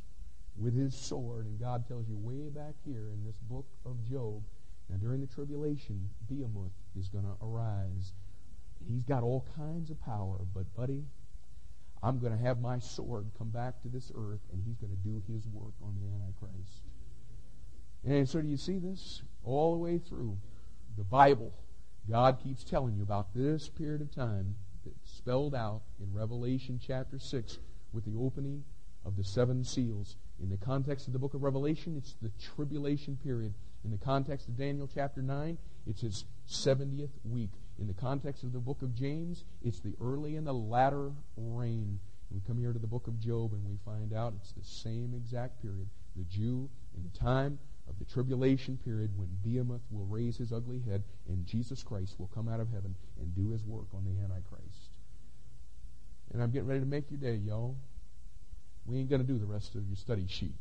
with his sword. And God tells you way back here in this book of Job, now during the tribulation, Behemoth is going to arise. He's got all kinds of power, but buddy, I'm going to have my sword come back to this earth, and he's going to do his work on the Antichrist. And so, do you see this all the way through the Bible? God keeps telling you about this period of time that's spelled out in Revelation chapter 6 with the opening of the seven seals. In the context of the book of Revelation, it's the tribulation period. In the context of Daniel chapter 9, it's his 70th week. In the context of the book of James, it's the early and the latter rain. we come here to the book of Job and we find out it's the same exact period. The Jew in the time of the tribulation period when Behemoth will raise his ugly head and Jesus Christ will come out of heaven and do his work on the Antichrist. And I'm getting ready to make your day, y'all. We ain't going to do the rest of your study sheet.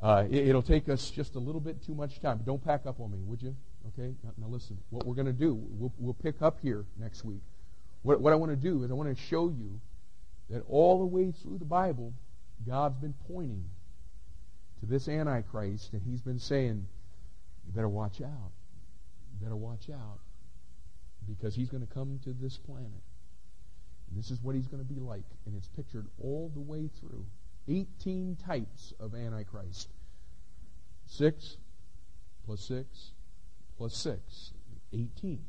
Uh, it, will take us just a little bit too much time. Don't pack up on me, would you? Okay? Now, now listen. What we're going to do, we'll, we'll pick up here next week. What, what I want to do is I want to show you that all the way through the Bible, God's been pointing to this Antichrist, and He's been saying, you better watch out. You better watch out. Because He's going to come to this planet. This is what He's going to be like. And it's pictured all the way through. 18 types of Antichrist. 6 plus 6 plus 6. 18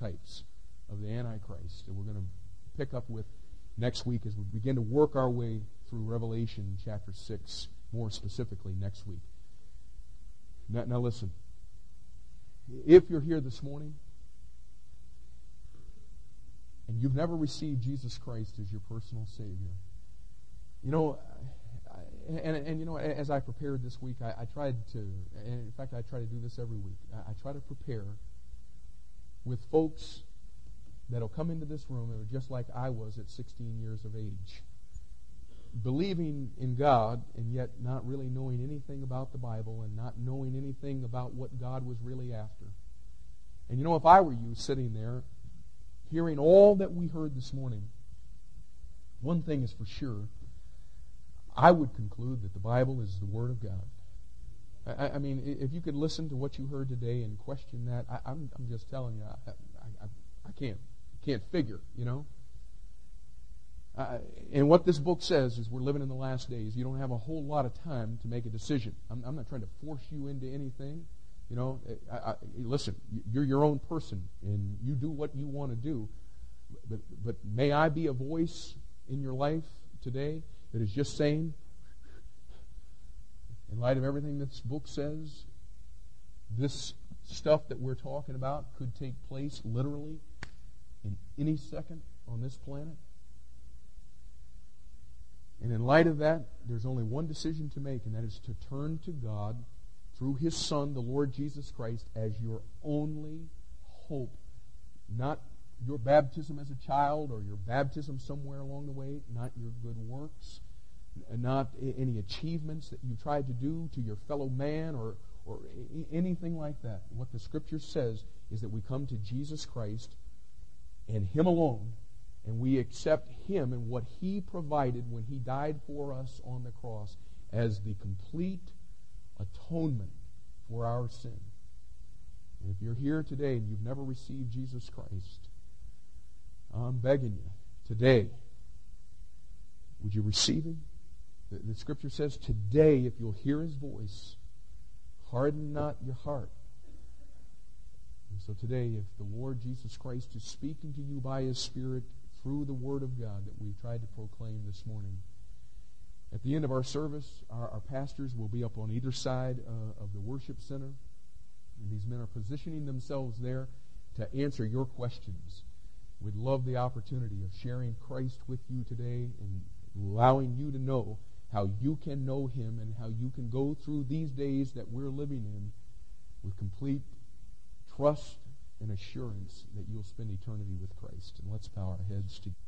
types of the Antichrist that we're going to pick up with next week as we begin to work our way through Revelation chapter 6, more specifically next week. Now, now listen. If you're here this morning and you've never received Jesus Christ as your personal Savior, you know, and, and, you know, as I prepared this week, I, I, tried to, and in fact, I try to do this every week. I, I try to prepare with folks that'll come into this room that are just like I was at 16 years of age, believing in God and yet not really knowing anything about the Bible and not knowing anything about what God was really after. And you know, if I were you sitting there, hearing all that we heard this morning, one thing is for sure I would conclude that the Bible is the Word of God. I, I mean, if you could listen to what you heard today and question that, I, am just telling you, I, I, I can't, can't figure, you know. Uh, and what this book says is we're living in the last days. You don't have a whole lot of time to make a decision. I'm, I'm not trying to force you into anything. You know, I, I, listen, you're your own person, and you do what you want to do. But, but may I be a voice in your life today that is just saying, in light of everything this book says, this stuff that we're talking about could take place literally in any second on this planet. And in light of that, there's only one decision to make, and that is to turn to God through His Son, the Lord Jesus Christ, as your only hope. Not your baptism as a child or your baptism somewhere along the way, not your good works, not any achievements that you tried to do to your fellow man or, or anything like that. What the Scripture says is that we come to Jesus Christ and Him alone, and we accept Him and what He provided when He died for us on the cross as the complete atonement for our sin. And if you're here today and you've never received Jesus Christ, I'm begging you today, would you receive him? The, the scripture says, today, if you'll hear his voice, harden not your heart. And so today, if the Lord Jesus Christ is speaking to you by his Spirit through the Word of God that we've tried to proclaim this morning, at the end of our service, our, our pastors will be up on either side uh, of the worship center. And these men are positioning themselves there to answer your questions. We'd love the opportunity of sharing Christ with you today and allowing you to know how you can know Him and how you can go through these days that we're living in with complete trust and assurance that you'll spend eternity with Christ. And let's bow our heads together.